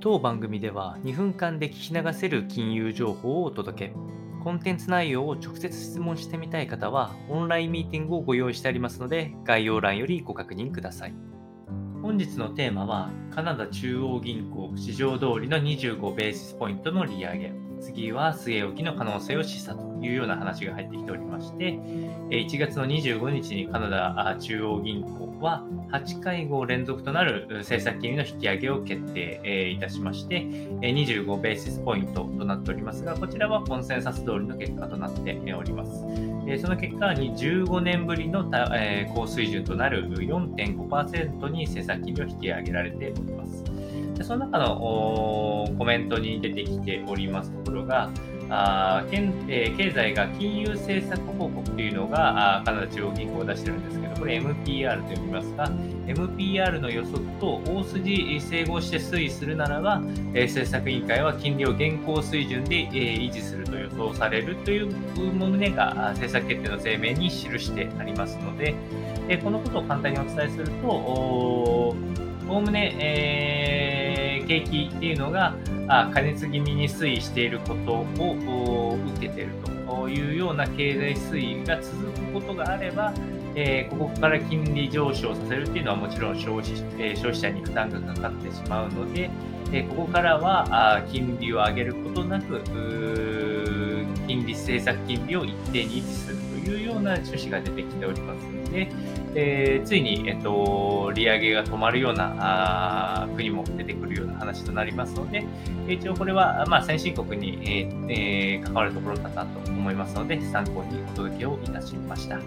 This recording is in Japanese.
当番組では2分間で聞き流せる金融情報をお届け。コンテンツ内容を直接質問してみたい方は、オンラインミーティングをご用意してありますので、概要欄よりご確認ください。本日のテーマは、カナダ中央銀行市場通りの25ベースポイントの利上げ。次は据え置きの可能性を示唆というような話が入ってきておりまして、1月の25日にカナダ中央銀行は8会合連続となる政策金利の引き上げを決定いたしまして、25ベーシスポイントとなっておりますが、こちらはコンセンサス通りの結果となっております。その結果に15年ぶりの高水準となる4.5%に政策金利を引き上げられております。でその中のコメントに出てきておりますところが、あ経えー、経済が金融政策報告というのがあカナダ中央銀行を出してるんですけど、これ MPR と呼びますが、MPR の予測と大筋整合して推移するならば、えー、政策委員会は金利を現行水準で、えー、維持すると予想されるという旨が政策決定の声明に記してありますので、えー、このことを簡単にお伝えすると、おおむね、えー景気っていうのが過熱気味に推移していることを受けているというような経済推移が続くことがあれば、えー、ここから金利上昇させるっていうのはもちろん消費,、え、消費者に負担がかかってしまうので、え、ここからは金利を上げることなく金利政策金利を一定に維持するというような趣旨が出てきておりますので、えー、ついに、えっと、利上げが止まるようなあ国も出てくるような話となりますので、一応これは、まあ、先進国に、えーえー、関わるところかなと思いますので、参考にお届けをいたしました。